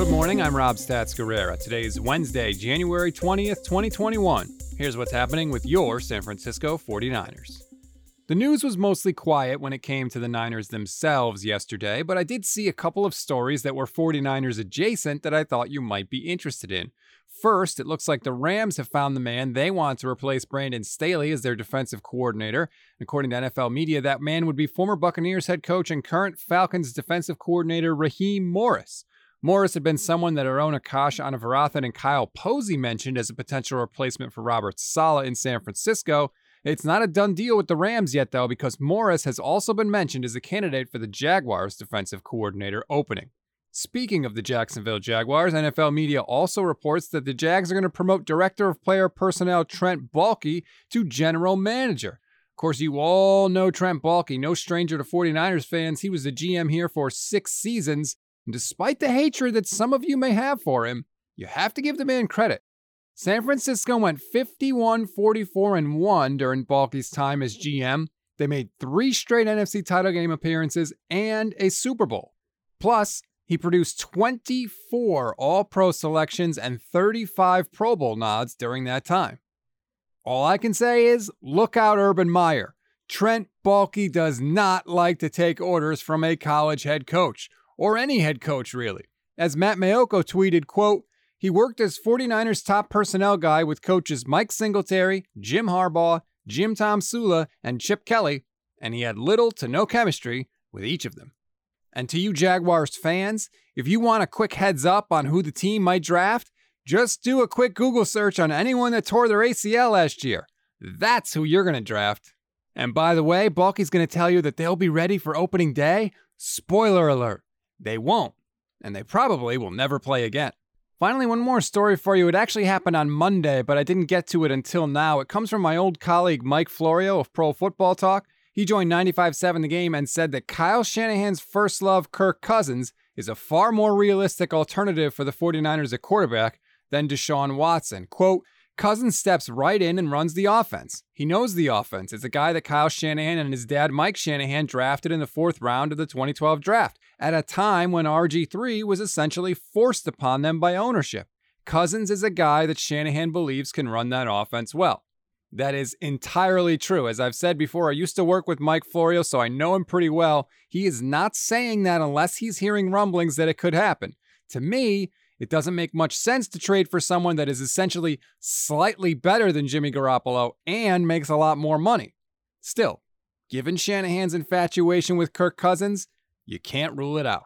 Good morning, I'm Rob Stats Guerrera. Today is Wednesday, January 20th, 2021. Here's what's happening with your San Francisco 49ers. The news was mostly quiet when it came to the Niners themselves yesterday, but I did see a couple of stories that were 49ers adjacent that I thought you might be interested in. First, it looks like the Rams have found the man they want to replace Brandon Staley as their defensive coordinator. According to NFL media, that man would be former Buccaneers head coach and current Falcons defensive coordinator Raheem Morris. Morris had been someone that our own Akash Anavarathan and Kyle Posey mentioned as a potential replacement for Robert Saleh in San Francisco. It's not a done deal with the Rams yet, though, because Morris has also been mentioned as a candidate for the Jaguars defensive coordinator opening. Speaking of the Jacksonville Jaguars, NFL media also reports that the Jags are going to promote Director of Player Personnel Trent Baalke to General Manager. Of course, you all know Trent Baalke, no stranger to 49ers fans. He was the GM here for six seasons and despite the hatred that some of you may have for him, you have to give the man credit. San Francisco went 51 44 and 1 during Baalke's time as GM. They made three straight NFC title game appearances and a Super Bowl. Plus, he produced 24 All Pro selections and 35 Pro Bowl nods during that time. All I can say is look out, Urban Meyer. Trent Baalke does not like to take orders from a college head coach or any head coach really. As Matt Maiocco tweeted, quote, he worked as 49ers top personnel guy with coaches Mike Singletary, Jim Harbaugh, Jim Tomsula, and Chip Kelly, and he had little to no chemistry with each of them. And to you Jaguars fans, if you want a quick heads up on who the team might draft, just do a quick Google search on anyone that tore their ACL last year. That's who you're going to draft. And by the way, Baalke's going to tell you that they'll be ready for opening day. Spoiler alert. They won't, and they probably will never play again. Finally, one more story for you. It actually happened on Monday, but I didn't get to it until now. It comes from my old colleague Mike Florio of Pro Football Talk. He joined 95.7 the game and said that Kyle Shanahan's first love, Kirk Cousins, is a far more realistic alternative for the 49ers at quarterback than Deshaun Watson. Quote, Cousins steps right in and runs the offense. He knows the offense. It's a guy that Kyle Shanahan and his dad Mike Shanahan drafted in the fourth round of the 2012 draft, at a time when RG3 was essentially forced upon them by ownership. Cousins is a guy that Shanahan believes can run that offense well. That is entirely true. As I've said before, I used to work with Mike Florio, so I know him pretty well. He is not saying that unless he's hearing rumblings that it could happen. To me, it doesn't make much sense to trade for someone that is essentially slightly better than Jimmy Garoppolo and makes a lot more money. Still, given Shanahan's infatuation with Kirk Cousins, you can't rule it out.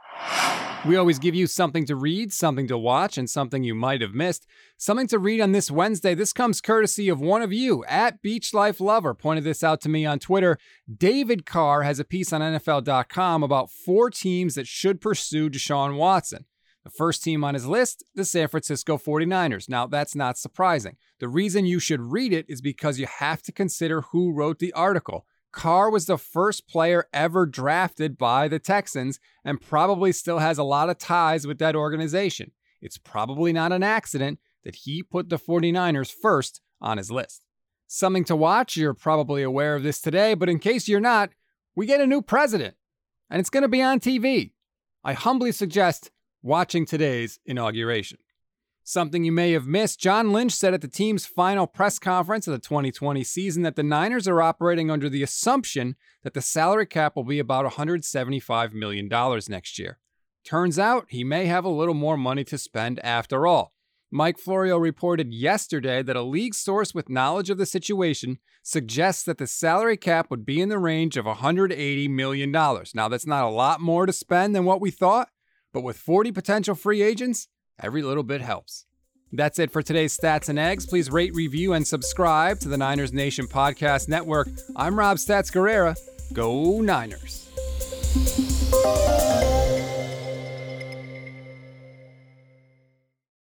We always give you something to read, something to watch, and something you might have missed. Something to read on this Wednesday. This comes courtesy of one of you at Beach Life Lover. Pointed this out to me on Twitter. David Carr has a piece on NFL.com about four teams that should pursue Deshaun Watson. The first team on his list, the San Francisco 49ers. Now, that's not surprising. The reason you should read it is because you have to consider who wrote the article. Carr was the first player ever drafted by the Texans and probably still has a lot of ties with that organization. It's probably not an accident that he put the 49ers first on his list. Something to watch, you're probably aware of this today, but in case you're not, we get a new president, and it's going to be on TV. I humbly suggest watching today's inauguration. Something you may have missed John Lynch said at the team's final press conference of the 2020 season that the Niners are operating under the assumption that the salary cap will be about $175 million next year. Turns out he may have a little more money to spend after all. Mike Florio reported yesterday that a league source with knowledge of the situation suggests that the salary cap would be in the range of $180 million. Now, that's not a lot more to spend than what we thought, but with 40 potential free agents, every little bit helps. That's it for today's Stats and Eggs. Please rate, review, and subscribe to the Niners Nation Podcast Network. I'm Rob Stats Guerrera. Go Niners.